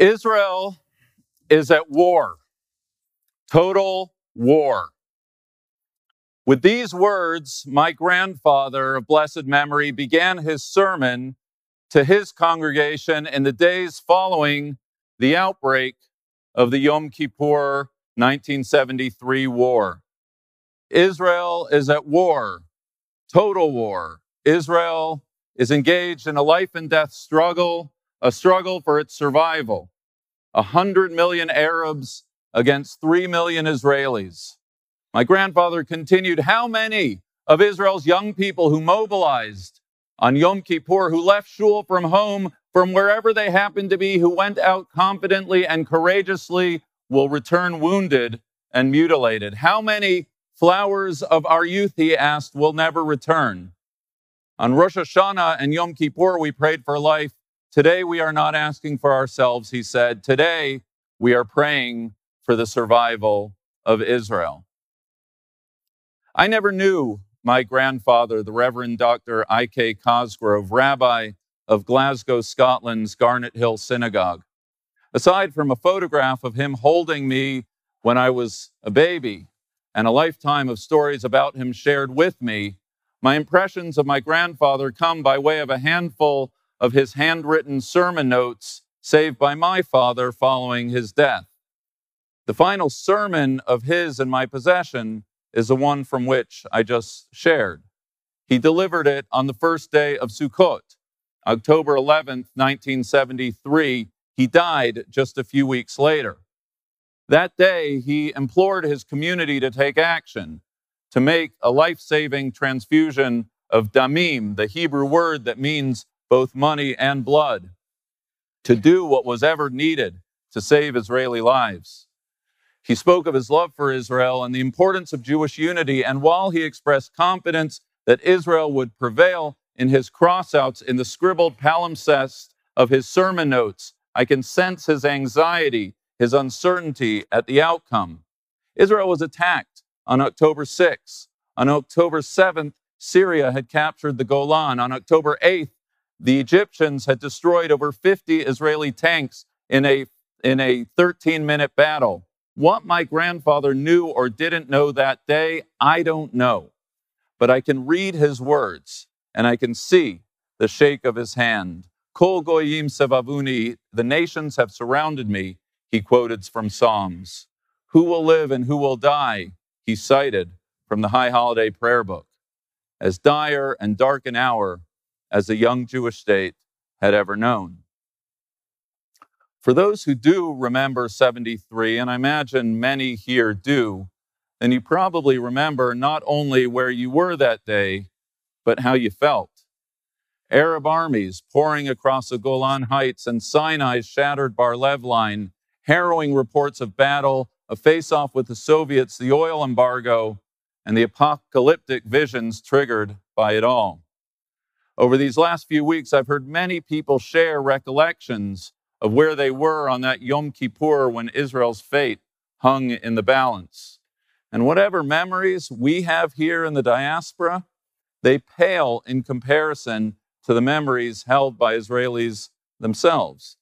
Israel is at war, total war. With these words, my grandfather of blessed memory began his sermon to his congregation in the days following the outbreak of the Yom Kippur 1973 war. Israel is at war, total war. Israel is engaged in a life and death struggle, a struggle for its survival. A hundred million Arabs against three million Israelis. My grandfather continued, How many of Israel's young people who mobilized on Yom Kippur, who left shul from home, from wherever they happened to be, who went out confidently and courageously, will return wounded and mutilated? How many flowers of our youth, he asked, will never return? On Rosh Hashanah and Yom Kippur, we prayed for life. Today, we are not asking for ourselves, he said. Today, we are praying for the survival of Israel. I never knew my grandfather, the Reverend Dr. I.K. Cosgrove, rabbi of Glasgow, Scotland's Garnet Hill Synagogue. Aside from a photograph of him holding me when I was a baby and a lifetime of stories about him shared with me, my impressions of my grandfather come by way of a handful of his handwritten sermon notes saved by my father following his death. The final sermon of his in my possession is the one from which I just shared. He delivered it on the first day of Sukkot, October 11th, 1973. He died just a few weeks later. That day, he implored his community to take action, to make a life saving transfusion of damim, the Hebrew word that means both money and blood, to do what was ever needed to save Israeli lives. He spoke of his love for Israel and the importance of Jewish unity. And while he expressed confidence that Israel would prevail in his crossouts in the scribbled palimpsest of his sermon notes, I can sense his anxiety, his uncertainty at the outcome. Israel was attacked on October 6th. On October 7th, Syria had captured the Golan. On October 8th, the Egyptians had destroyed over 50 Israeli tanks in a, in a 13 minute battle. What my grandfather knew or didn't know that day, I don't know. But I can read his words and I can see the shake of his hand. Kol goyim sevavuni, the nations have surrounded me, he quoted from Psalms. Who will live and who will die, he cited from the High Holiday Prayer Book. As dire and dark an hour as the young Jewish state had ever known. For those who do remember 73, and I imagine many here do, then you probably remember not only where you were that day, but how you felt. Arab armies pouring across the Golan Heights and Sinai's shattered Bar-Lev line, harrowing reports of battle, a face off with the Soviets, the oil embargo, and the apocalyptic visions triggered by it all. Over these last few weeks, I've heard many people share recollections of where they were on that Yom Kippur when Israel's fate hung in the balance. And whatever memories we have here in the diaspora, they pale in comparison to the memories held by Israelis themselves.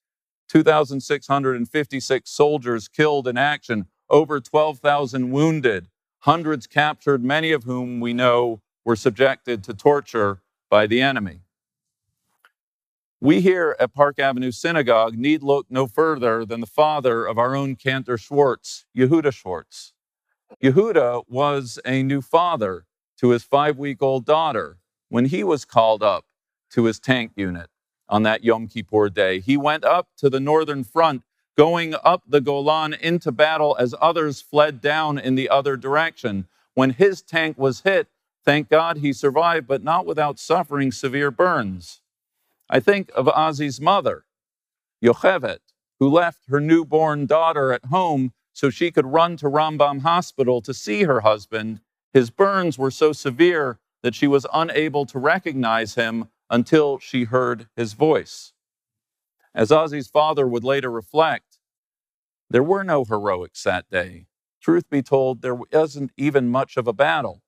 2,656 soldiers killed in action, over 12,000 wounded, hundreds captured, many of whom we know were subjected to torture by the enemy. We here at Park Avenue Synagogue need look no further than the father of our own Cantor Schwartz, Yehuda Schwartz. Yehuda was a new father to his five week old daughter when he was called up to his tank unit on that Yom Kippur day. He went up to the northern front, going up the Golan into battle as others fled down in the other direction. When his tank was hit, Thank God he survived, but not without suffering severe burns. I think of Azi's mother, Yochevet, who left her newborn daughter at home so she could run to Rambam Hospital to see her husband. His burns were so severe that she was unable to recognize him until she heard his voice. As Azi's father would later reflect, there were no heroics that day. Truth be told, there wasn't even much of a battle.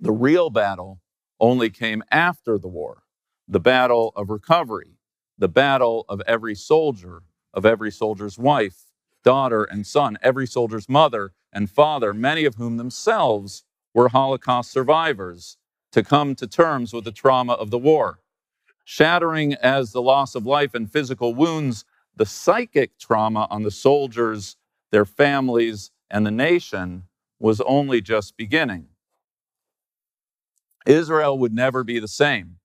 The real battle only came after the war the battle of recovery, the battle of every soldier, of every soldier's wife, daughter, and son, every soldier's mother and father, many of whom themselves were Holocaust survivors, to come to terms with the trauma of the war. Shattering as the loss of life and physical wounds, the psychic trauma on the soldiers, their families, and the nation was only just beginning. Israel would never be the same.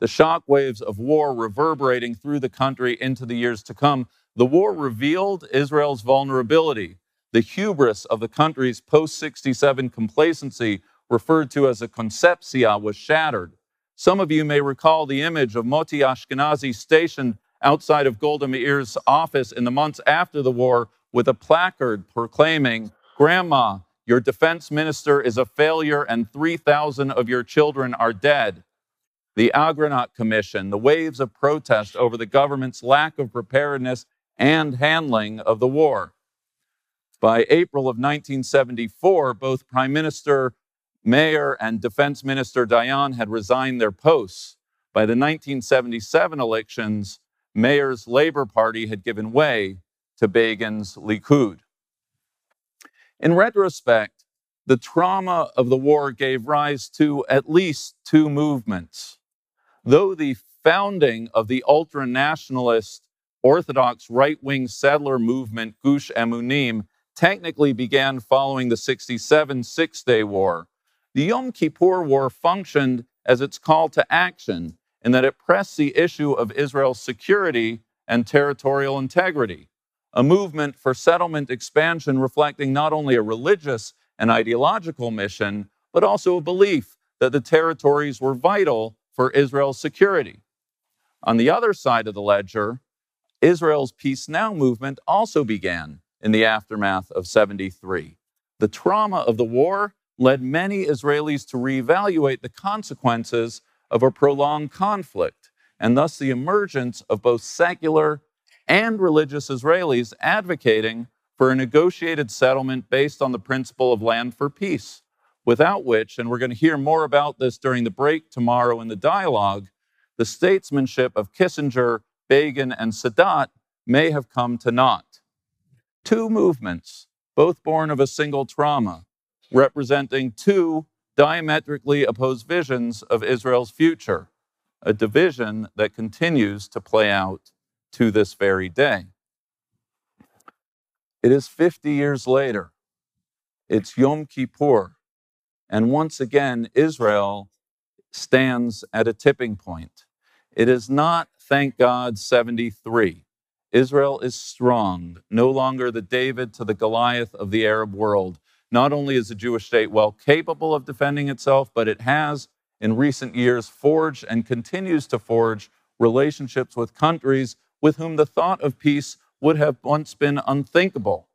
The shock waves of war reverberating through the country into the years to come. The war revealed Israel's vulnerability. The hubris of the country's post 67 complacency, referred to as a concepcia, was shattered. Some of you may recall the image of Moti Ashkenazi stationed outside of Golda Meir's office in the months after the war with a placard proclaiming, Grandma, your defense minister is a failure and 3,000 of your children are dead. The Agranat Commission, the waves of protest over the government's lack of preparedness and handling of the war. By April of 1974, both Prime Minister Meir and Defense Minister Dayan had resigned their posts. By the 1977 elections, Meir's Labor Party had given way to Begin's Likud. In retrospect, the trauma of the war gave rise to at least two movements. Though the founding of the ultra nationalist Orthodox right wing settler movement, Gush Emunim, technically began following the 67 Six Day War, the Yom Kippur War functioned as its call to action in that it pressed the issue of Israel's security and territorial integrity a movement for settlement expansion reflecting not only a religious and ideological mission, but also a belief that the territories were vital for Israel's security. On the other side of the ledger, Israel's Peace Now movement also began in the aftermath of 73. The trauma of the war led many Israelis to reevaluate the consequences of a prolonged conflict, and thus the emergence of both secular and religious Israelis advocating for a negotiated settlement based on the principle of land for peace, without which, and we're going to hear more about this during the break tomorrow in the dialogue, the statesmanship of Kissinger, Begin, and Sadat may have come to naught. Two movements, both born of a single trauma, representing two diametrically opposed visions of Israel's future, a division that continues to play out to this very day. It is 50 years later. It's Yom Kippur. And once again, Israel stands at a tipping point. It is not, thank God, 73. Israel is strong, no longer the David to the Goliath of the Arab world. Not only is the Jewish state well capable of defending itself, but it has, in recent years, forged and continues to forge relationships with countries with whom the thought of peace would have once been unthinkable.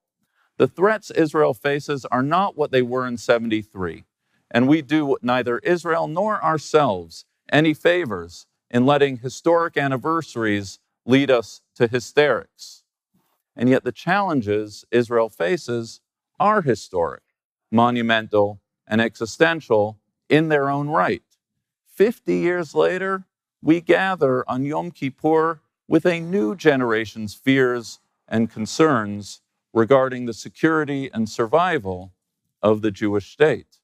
The threats Israel faces are not what they were in 73, and we do neither Israel nor ourselves any favors in letting historic anniversaries lead us to hysterics. And yet, the challenges Israel faces are historic, monumental, and existential in their own right. 50 years later, we gather on Yom Kippur with a new generation's fears and concerns regarding the security and survival of the Jewish state.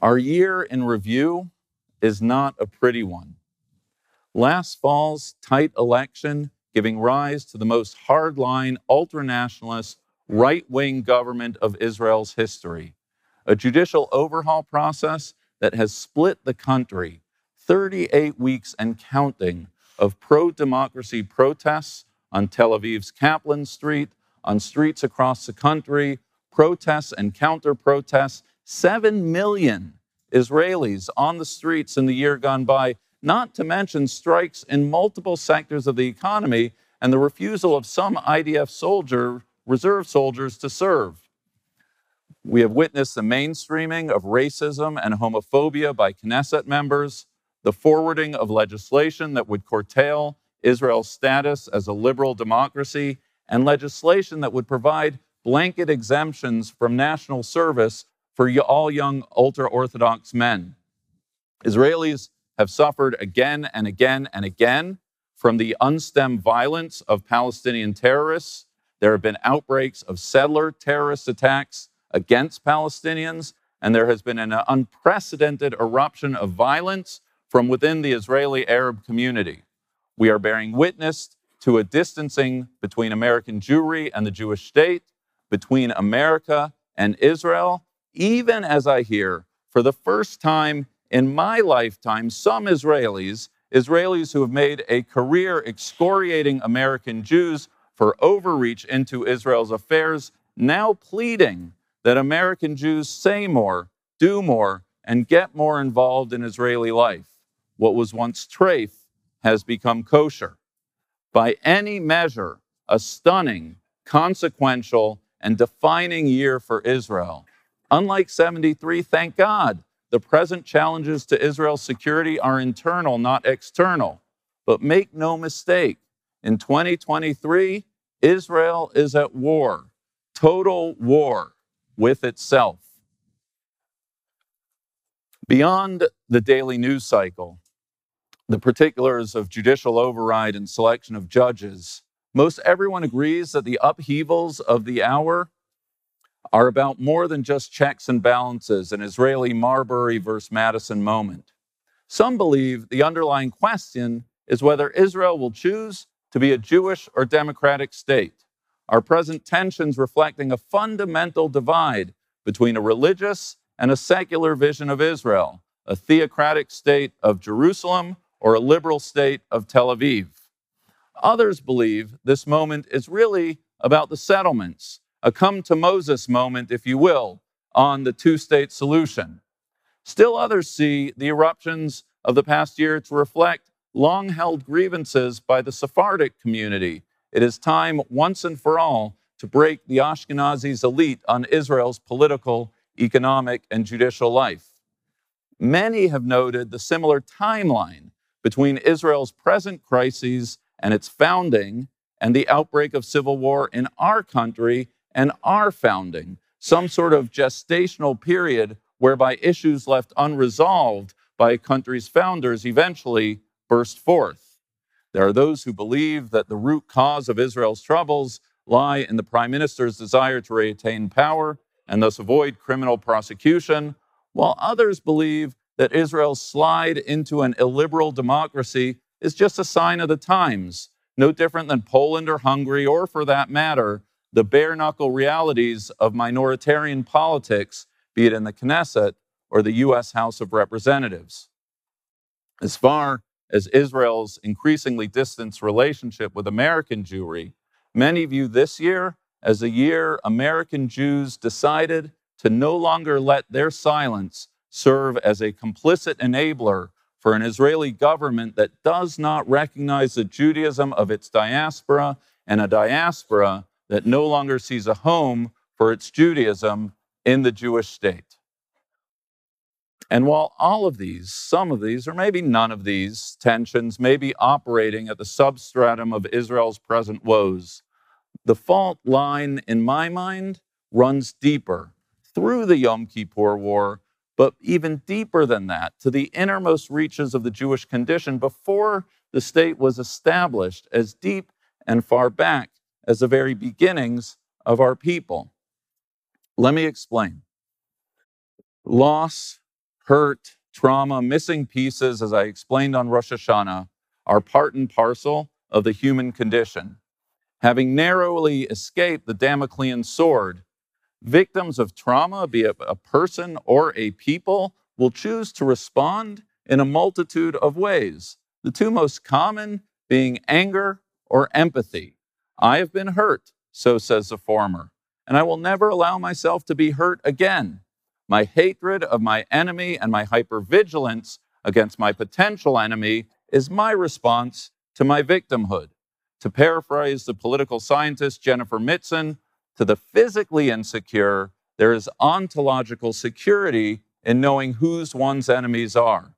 Our year in review is not a pretty one. Last fall's tight election giving rise to the most hardline, ultranationalist, right wing government of Israel's history, a judicial overhaul process that has split the country 38 weeks and counting of pro democracy protests on Tel Aviv's Kaplan Street, on streets across the country, protests and counter protests 7 million Israelis on the streets in the year gone by, not to mention strikes in multiple sectors of the economy and the refusal of some IDF soldier, reserve soldiers to serve. We have witnessed the mainstreaming of racism and homophobia by Knesset members, the forwarding of legislation that would curtail Israel's status as a liberal democracy, and legislation that would provide blanket exemptions from national service for all young ultra Orthodox men. Israelis have suffered again and again and again from the unstemmed violence of Palestinian terrorists. There have been outbreaks of settler terrorist attacks against Palestinians, and there has been an unprecedented eruption of violence from within the Israeli Arab community. We are bearing witness to a distancing between American Jewry and the Jewish state, between America and Israel, even as I hear for the first time in my lifetime some Israelis, Israelis who have made a career excoriating American Jews for overreach into Israel's affairs, now pleading that American Jews say more, do more, and get more involved in Israeli life. What was once treif has become kosher. By any measure, a stunning, consequential, and defining year for Israel. Unlike 73, thank God, the present challenges to Israel's security are internal, not external. But make no mistake, in 2023, Israel is at war, total war with itself. Beyond the daily news cycle, the particulars of judicial override and selection of judges, most everyone agrees that the upheavals of the hour are about more than just checks and balances, an Israeli Marbury versus Madison moment. Some believe the underlying question is whether Israel will choose to be a Jewish or democratic state. Our present tensions reflecting a fundamental divide between a religious and a secular vision of Israel, a theocratic state of Jerusalem or a liberal state of Tel Aviv. Others believe this moment is really about the settlements, a come to Moses moment, if you will, on the two state solution. Still, others see the eruptions of the past year to reflect long held grievances by the Sephardic community. It is time, once and for all, to break the Ashkenazi's elite on Israel's political, economic, and judicial life. Many have noted the similar timeline between Israel's present crises and its founding and the outbreak of civil war in our country and our founding, some sort of gestational period whereby issues left unresolved by a country's founders eventually burst forth. There are those who believe that the root cause of Israel's troubles lie in the prime minister's desire to retain power and thus avoid criminal prosecution, while others believe that Israel's slide into an illiberal democracy is just a sign of the times, no different than Poland or Hungary, or for that matter, the bare knuckle realities of minoritarian politics, be it in the Knesset or the U.S. House of Representatives. As far as Israel's increasingly distant relationship with American Jewry, many view this year as a year American Jews decided to no longer let their silence serve as a complicit enabler for an Israeli government that does not recognize the Judaism of its diaspora and a diaspora that no longer sees a home for its Judaism in the Jewish state. And while all of these, some of these, or maybe none of these tensions may be operating at the substratum of Israel's present woes, the fault line, in my mind, runs deeper through the Yom Kippur War, but even deeper than that, to the innermost reaches of the Jewish condition before the state was established, as deep and far back as the very beginnings of our people. Let me explain. Loss, hurt, trauma, missing pieces, as I explained on Rosh Hashanah, are part and parcel of the human condition. Having narrowly escaped the Damoclean sword, victims of trauma, be it a person or a people, will choose to respond in a multitude of ways. The two most common being anger or empathy. I have been hurt, so says the former, and I will never allow myself to be hurt again. My hatred of my enemy and my hypervigilance against my potential enemy is my response to my victimhood. To paraphrase the political scientist Jennifer Mitzen, to the physically insecure, there is ontological security in knowing whose one's enemies are.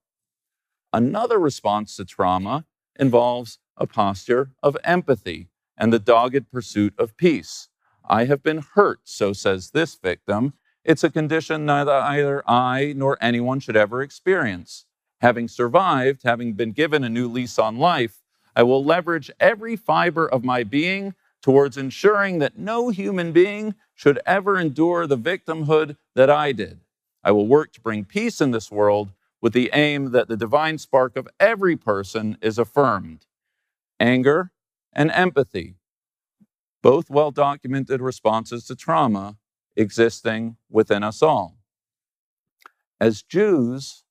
Another response to trauma involves a posture of empathy and the dogged pursuit of peace. I have been hurt, so says this victim. It's a condition neither either I nor anyone should ever experience. Having survived, having been given a new lease on life, I will leverage every fiber of my being towards ensuring that no human being should ever endure the victimhood that I did. I will work to bring peace in this world with the aim that the divine spark of every person is affirmed. Anger and empathy, both well documented responses to trauma existing within us all. As Jews,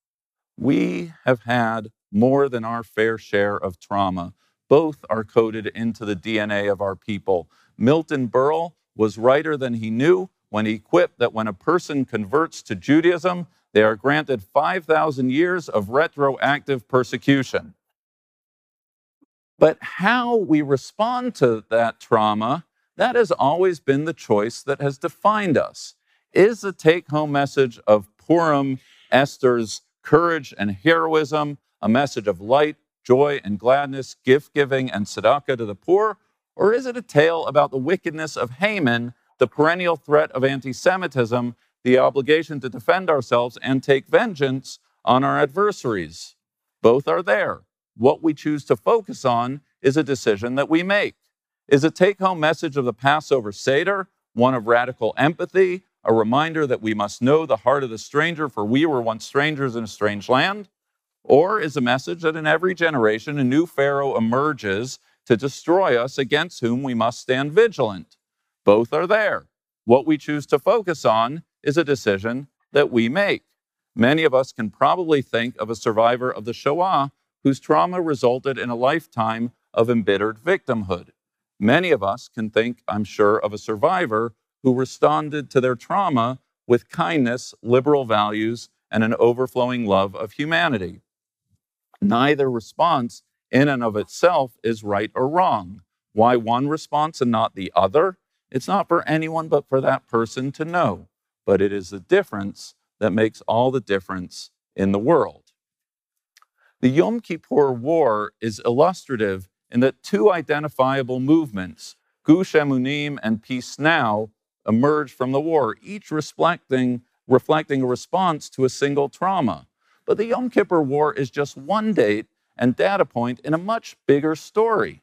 we have had more than our fair share of trauma. Both are coded into the DNA of our people. Milton Berle was righter than he knew when he quipped that when a person converts to Judaism, they are granted 5,000 years of retroactive persecution. But how we respond to that trauma, that has always been the choice that has defined us. Is the take home message of Purim, Esther's courage and heroism, a message of light, joy, and gladness, gift giving, and tzedakah to the poor? Or is it a tale about the wickedness of Haman, the perennial threat of anti Semitism, the obligation to defend ourselves and take vengeance on our adversaries? Both are there. What we choose to focus on is a decision that we make. Is a take home message of the Passover Seder one of radical empathy, a reminder that we must know the heart of the stranger, for we were once strangers in a strange land? Or is a message that in every generation a new Pharaoh emerges to destroy us against whom we must stand vigilant? Both are there. What we choose to focus on is a decision that we make. Many of us can probably think of a survivor of the Shoah whose trauma resulted in a lifetime of embittered victimhood. Many of us can think, I'm sure, of a survivor who responded to their trauma with kindness, liberal values, and an overflowing love of humanity. Neither response, in and of itself, is right or wrong. Why one response and not the other? It's not for anyone but for that person to know. But it is the difference that makes all the difference in the world. The Yom Kippur War is illustrative in that two identifiable movements, Gush Emunim and Peace Now, emerged from the war, each reflecting, reflecting a response to a single trauma. But the Yom Kippur War is just one date and data point in a much bigger story.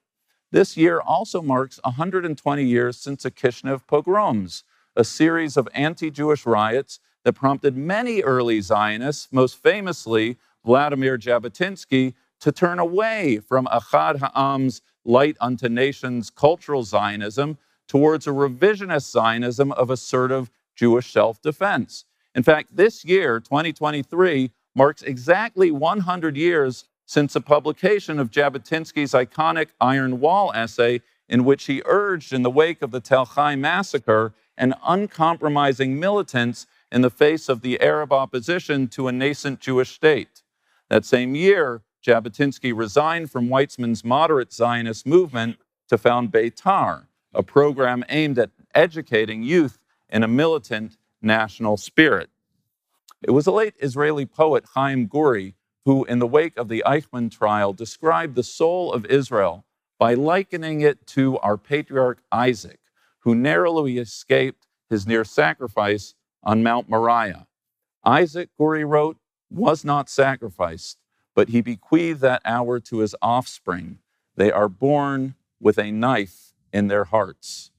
This year also marks 120 years since the Kishinev pogroms, a series of anti Jewish riots that prompted many early Zionists, most famously Vladimir Jabotinsky, to turn away from Achad Ha'am's light unto nations cultural Zionism towards a revisionist Zionism of assertive Jewish self defense. In fact, this year, 2023, marks exactly 100 years since the publication of Jabotinsky's iconic Iron Wall essay, in which he urged, in the wake of the Tel Chai massacre, an uncompromising militance in the face of the Arab opposition to a nascent Jewish state. That same year, Jabotinsky resigned from Weizmann's moderate Zionist movement to found Beitar, a program aimed at educating youth in a militant national spirit. It was the late Israeli poet Chaim Guri who, in the wake of the Eichmann trial, described the soul of Israel by likening it to our patriarch Isaac, who narrowly escaped his near sacrifice on Mount Moriah. Isaac, Guri wrote, was not sacrificed, but he bequeathed that hour to his offspring. They are born with a knife in their hearts.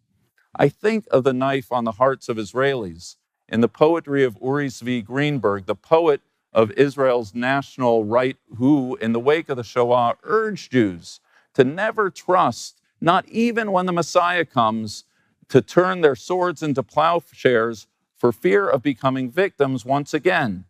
I think of the knife on the hearts of Israelis. In the poetry of Uri Zvi Greenberg, the poet of Israel's national right, who, in the wake of the Shoah, urged Jews to never trust, not even when the Messiah comes, to turn their swords into plowshares for fear of becoming victims once again.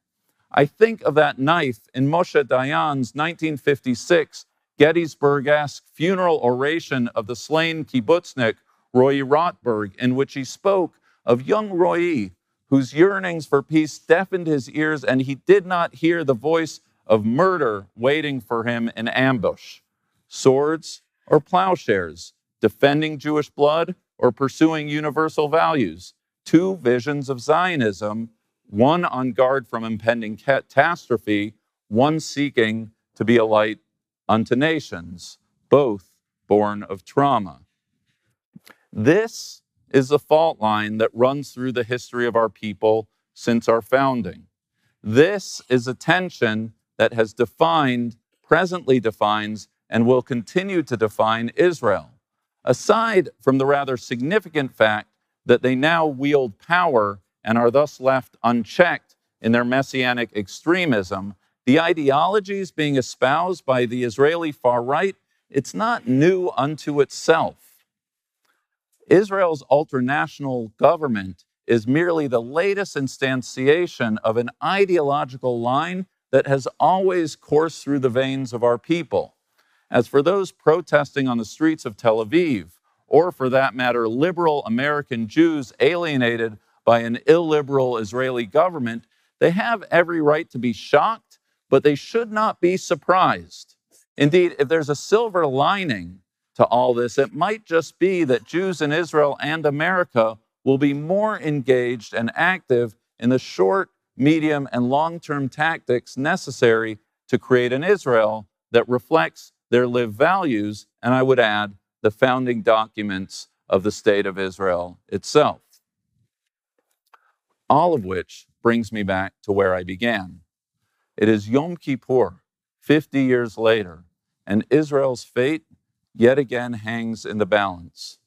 I think of that knife in Moshe Dayan's 1956 Gettysburg esque funeral oration of the slain kibbutznik Roy Rotberg, in which he spoke of young Roy, whose yearnings for peace deafened his ears, and he did not hear the voice of murder waiting for him in ambush. Swords or plowshares, defending Jewish blood or pursuing universal values. Two visions of Zionism, one on guard from impending catastrophe, one seeking to be a light unto nations, both born of trauma. This is the fault line that runs through the history of our people since our founding. This is a tension that has defined, presently defines, and will continue to define Israel. Aside from the rather significant fact that they now wield power and are thus left unchecked in their messianic extremism, the ideologies being espoused by the Israeli far right, it's not new unto itself. Israel's ultranational government is merely the latest instantiation of an ideological line that has always coursed through the veins of our people. As for those protesting on the streets of Tel Aviv, or for that matter, liberal American Jews alienated by an illiberal Israeli government, they have every right to be shocked, but they should not be surprised. Indeed, if there's a silver lining to all this, it might just be that Jews in Israel and America will be more engaged and active in the short, medium, and long term tactics necessary to create an Israel that reflects their lived values, and I would add, the founding documents of the State of Israel itself. All of which brings me back to where I began. It is Yom Kippur, 50 years later, and Israel's fate yet again hangs in the balance.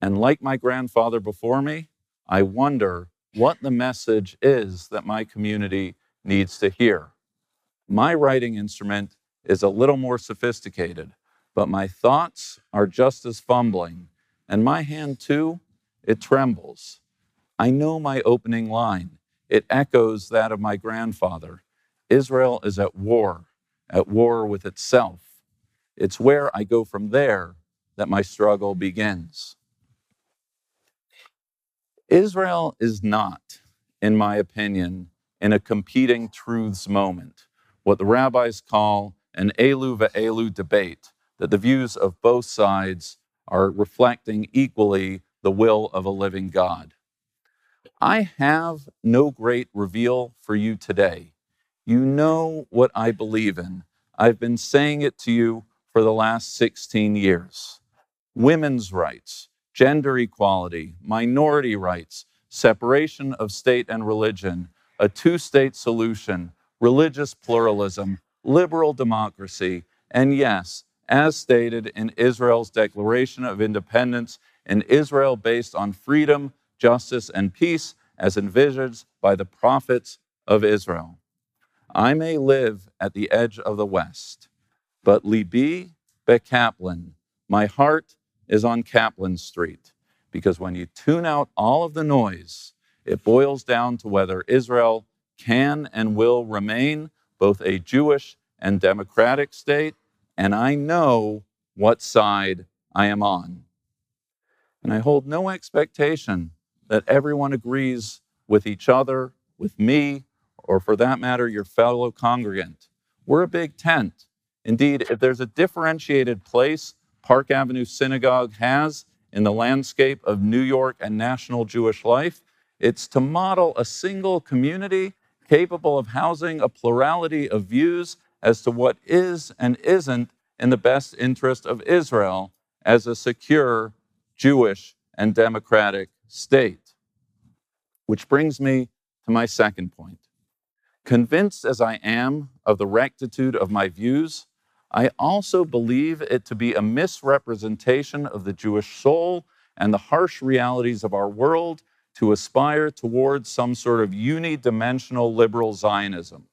And like my grandfather before me, I wonder what the message is that my community needs to hear. My writing instrument is a little more sophisticated, but my thoughts are just as fumbling, and my hand too, it trembles. I know my opening line. It echoes that of my grandfather. Israel is at war, at war with itself. It's where I go from there that my struggle begins. Israel is not, in my opinion, in a competing truths moment, what the rabbis call an Elu ve'elu debate, that the views of both sides are reflecting equally the will of a living God. I have no great reveal for you today. You know what I believe in. I've been saying it to you for the last 16 years. Women's rights, gender equality, minority rights, separation of state and religion, a two state solution, religious pluralism, liberal democracy, and yes, as stated in Israel's Declaration of Independence, an Israel based on freedom, justice, and peace as envisioned by the prophets of Israel. I may live at the edge of the West, but Libi be Kaplan, my heart is on Kaplan Street, because when you tune out all of the noise, it boils down to whether Israel can and will remain both a Jewish and democratic state, and I know what side I am on. And I hold no expectation that everyone agrees with each other, with me, or for that matter, your fellow congregant. We're a big tent. Indeed, if there's a differentiated place Park Avenue Synagogue has in the landscape of New York and national Jewish life, it's to model a single community capable of housing a plurality of views as to what is and isn't in the best interest of Israel as a secure Jewish and democratic state. Which brings me to my second point. Convinced as I am of the rectitude of my views, I also believe it to be a misrepresentation of the Jewish soul and the harsh realities of our world to aspire towards some sort of unidimensional liberal Zionism.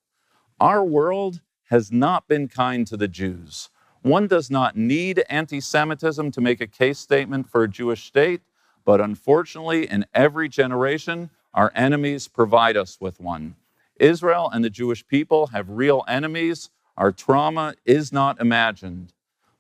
Our world has not been kind to the Jews. One does not need anti Semitism to make a case statement for a Jewish state, but unfortunately, in every generation, our enemies provide us with one. Israel and the Jewish people have real enemies. Our trauma is not imagined.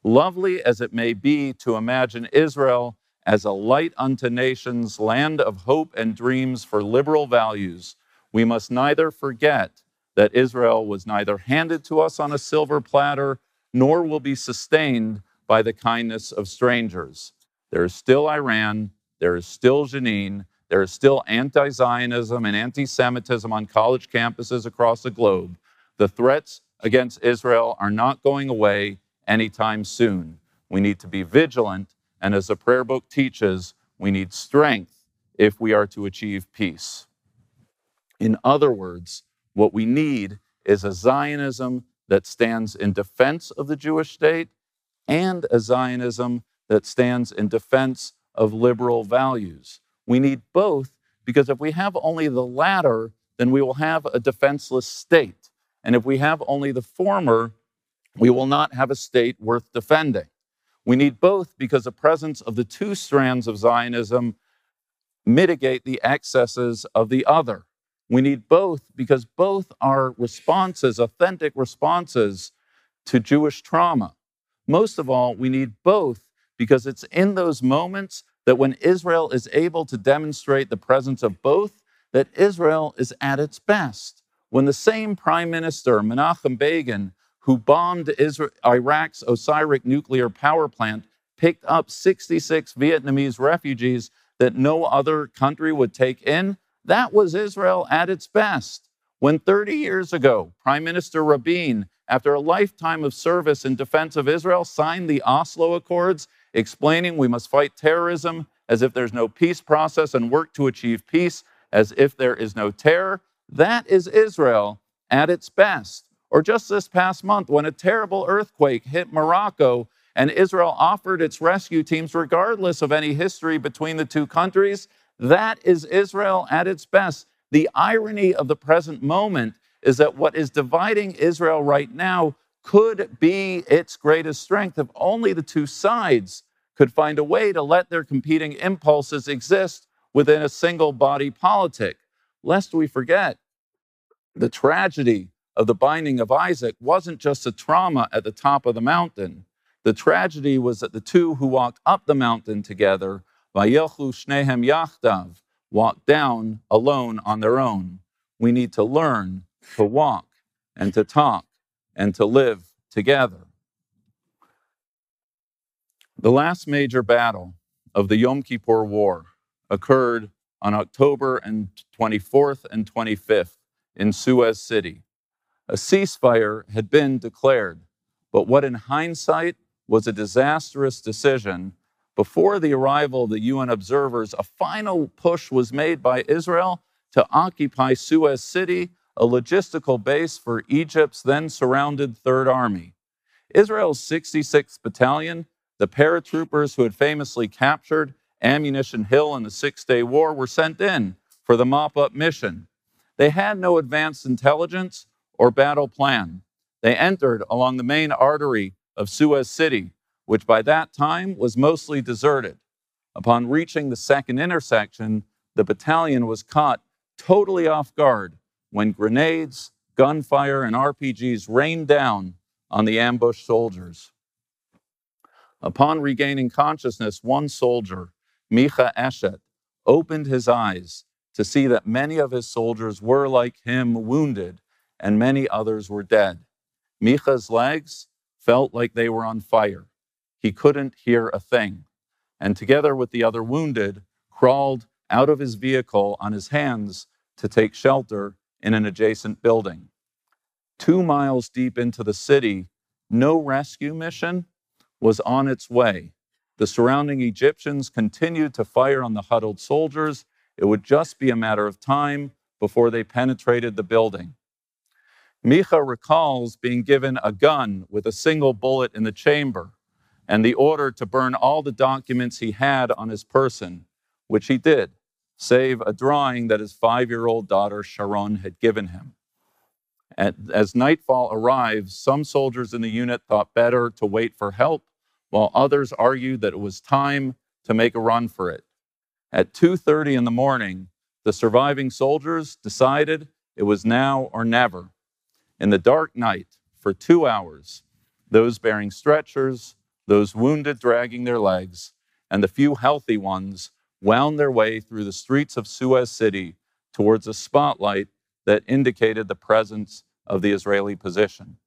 Lovely as it may be to imagine Israel as a light unto nations, land of hope and dreams for liberal values, we must neither forget that Israel was neither handed to us on a silver platter nor will be sustained by the kindness of strangers. There is still Iran, there is still Jenin, there is still anti Zionism and anti Semitism on college campuses across the globe. The threats against Israel are not going away anytime soon. We need to be vigilant, and as the prayer book teaches, we need strength if we are to achieve peace. In other words, what we need is a Zionism that stands in defense of the Jewish state and a Zionism that stands in defense of liberal values. We need both because if we have only the latter, then we will have a defenseless state. And if we have only the former, we will not have a state worth defending. We need both because the presence of the two strands of Zionism mitigate the excesses of the other. We need both because both are responses, authentic responses to Jewish trauma. Most of all, we need both because it's in those moments that when Israel is able to demonstrate the presence of both, that Israel is at its best. When the same prime minister, Menachem Begin, who bombed Iraq's Osirak nuclear power plant, picked up 66 Vietnamese refugees that no other country would take in, that was Israel at its best. When 30 years ago, Prime Minister Rabin, after a lifetime of service in defense of Israel, signed the Oslo Accords, explaining we must fight terrorism as if there's no peace process and work to achieve peace as if there is no terror, that is Israel at its best. Or just this past month, when a terrible earthquake hit Morocco and Israel offered its rescue teams, regardless of any history between the two countries, that is Israel at its best. The irony of the present moment is that what is dividing Israel right now could be its greatest strength if only the two sides could find a way to let their competing impulses exist within a single body politic. Lest we forget, the tragedy of the binding of Isaac wasn't just a trauma at the top of the mountain. The tragedy was that the two who walked up the mountain together Vayelchu shnehem yachdav, walked down alone on their own. We need to learn to walk and to talk and to live together. The last major battle of the Yom Kippur War occurred on October and 24th and 25th in Suez City. A ceasefire had been declared, but what in hindsight was a disastrous decision before the arrival of the UN observers, a final push was made by Israel to occupy Suez City, a logistical base for Egypt's then surrounded Third Army. Israel's 66th Battalion, the paratroopers who had famously captured Ammunition Hill in the Six Day War, were sent in for the mop up mission. They had no advanced intelligence or battle plan. They entered along the main artery of Suez City, which by that time was mostly deserted. Upon reaching the second intersection, the battalion was caught totally off guard when grenades, gunfire, and RPGs rained down on the ambushed soldiers. Upon regaining consciousness, one soldier, Micha Eshet, opened his eyes to see that many of his soldiers were like him, wounded, and many others were dead. Micha's legs felt like they were on fire. He couldn't hear a thing, and together with the other wounded, crawled out of his vehicle on his hands to take shelter in an adjacent building. Two miles deep into the city, no rescue mission was on its way. The surrounding Egyptians continued to fire on the huddled soldiers. It would just be a matter of time before they penetrated the building. Micha recalls being given a gun with a single bullet in the chamber and the order to burn all the documents he had on his person, which he did, save a drawing that his five year old daughter Sharon had given him. As nightfall arrived, some soldiers in the unit thought better to wait for help, while others argued that it was time to make a run for it. At 2:30 in the morning, the surviving soldiers decided it was now or never. In the dark night, for 2 hours, those bearing stretchers, those wounded dragging their legs, and the few healthy ones wound their way through the streets of Suez City towards a spotlight that indicated the presence of the Israeli position.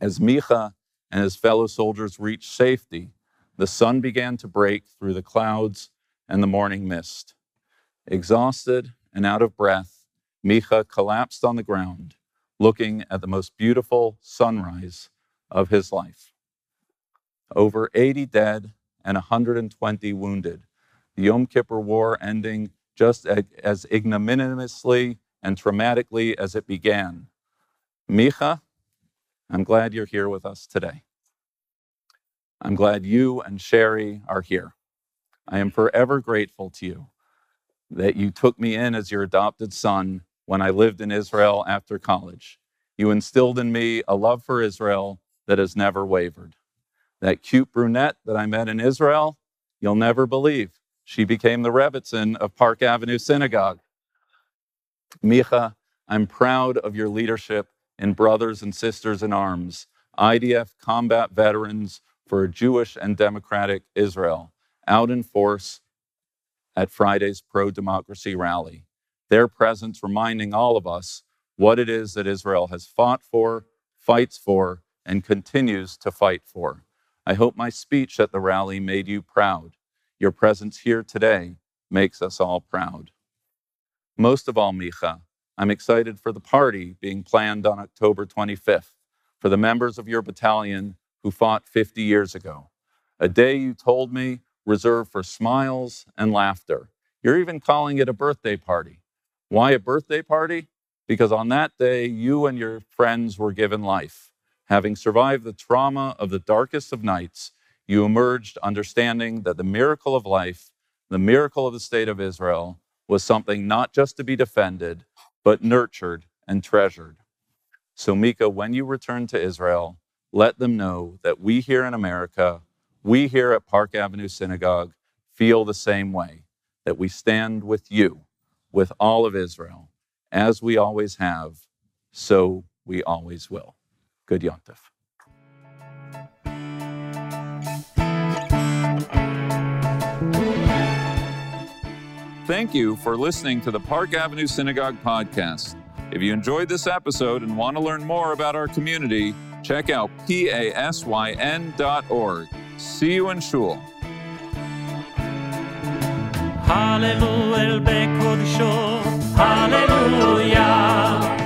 As Micha and his fellow soldiers reached safety, the sun began to break through the clouds and the morning mist. Exhausted and out of breath, Micha collapsed on the ground, looking at the most beautiful sunrise of his life. Over 80 dead and 120 wounded, the Yom Kippur War ending just as ignominiously and traumatically as it began. Micha, I'm glad you're here with us today. I'm glad you and Sherry are here. I am forever grateful to you that you took me in as your adopted son when I lived in Israel after college. You instilled in me a love for Israel that has never wavered. That cute brunette that I met in Israel, you'll never believe. She became the Rebbetzin of Park Avenue Synagogue. Micha, I'm proud of your leadership in Brothers and Sisters in Arms, IDF combat veterans for a Jewish and democratic Israel, out in force at Friday's pro democracy rally. Their presence reminding all of us what it is that Israel has fought for, fights for, and continues to fight for. I hope my speech at the rally made you proud. Your presence here today makes us all proud. Most of all, Micha, I'm excited for the party being planned on October 25th for the members of your battalion who fought 50 years ago. A day you told me reserved for smiles and laughter. You're even calling it a birthday party. Why a birthday party? Because on that day, you and your friends were given life. Having survived the trauma of the darkest of nights, you emerged understanding that the miracle of life, the miracle of the state of Israel, was something not just to be defended, but nurtured and treasured. So, Micha, when you return to Israel, let them know that we here in America, we here at Park Avenue Synagogue, feel the same way, that we stand with you, with all of Israel, as we always have, so we always will. Good Yontif. Thank you for listening to the Park Avenue Synagogue podcast. If you enjoyed this episode and want to learn more about our community, check out pasyn.org. See you in Shul. Hallelujah.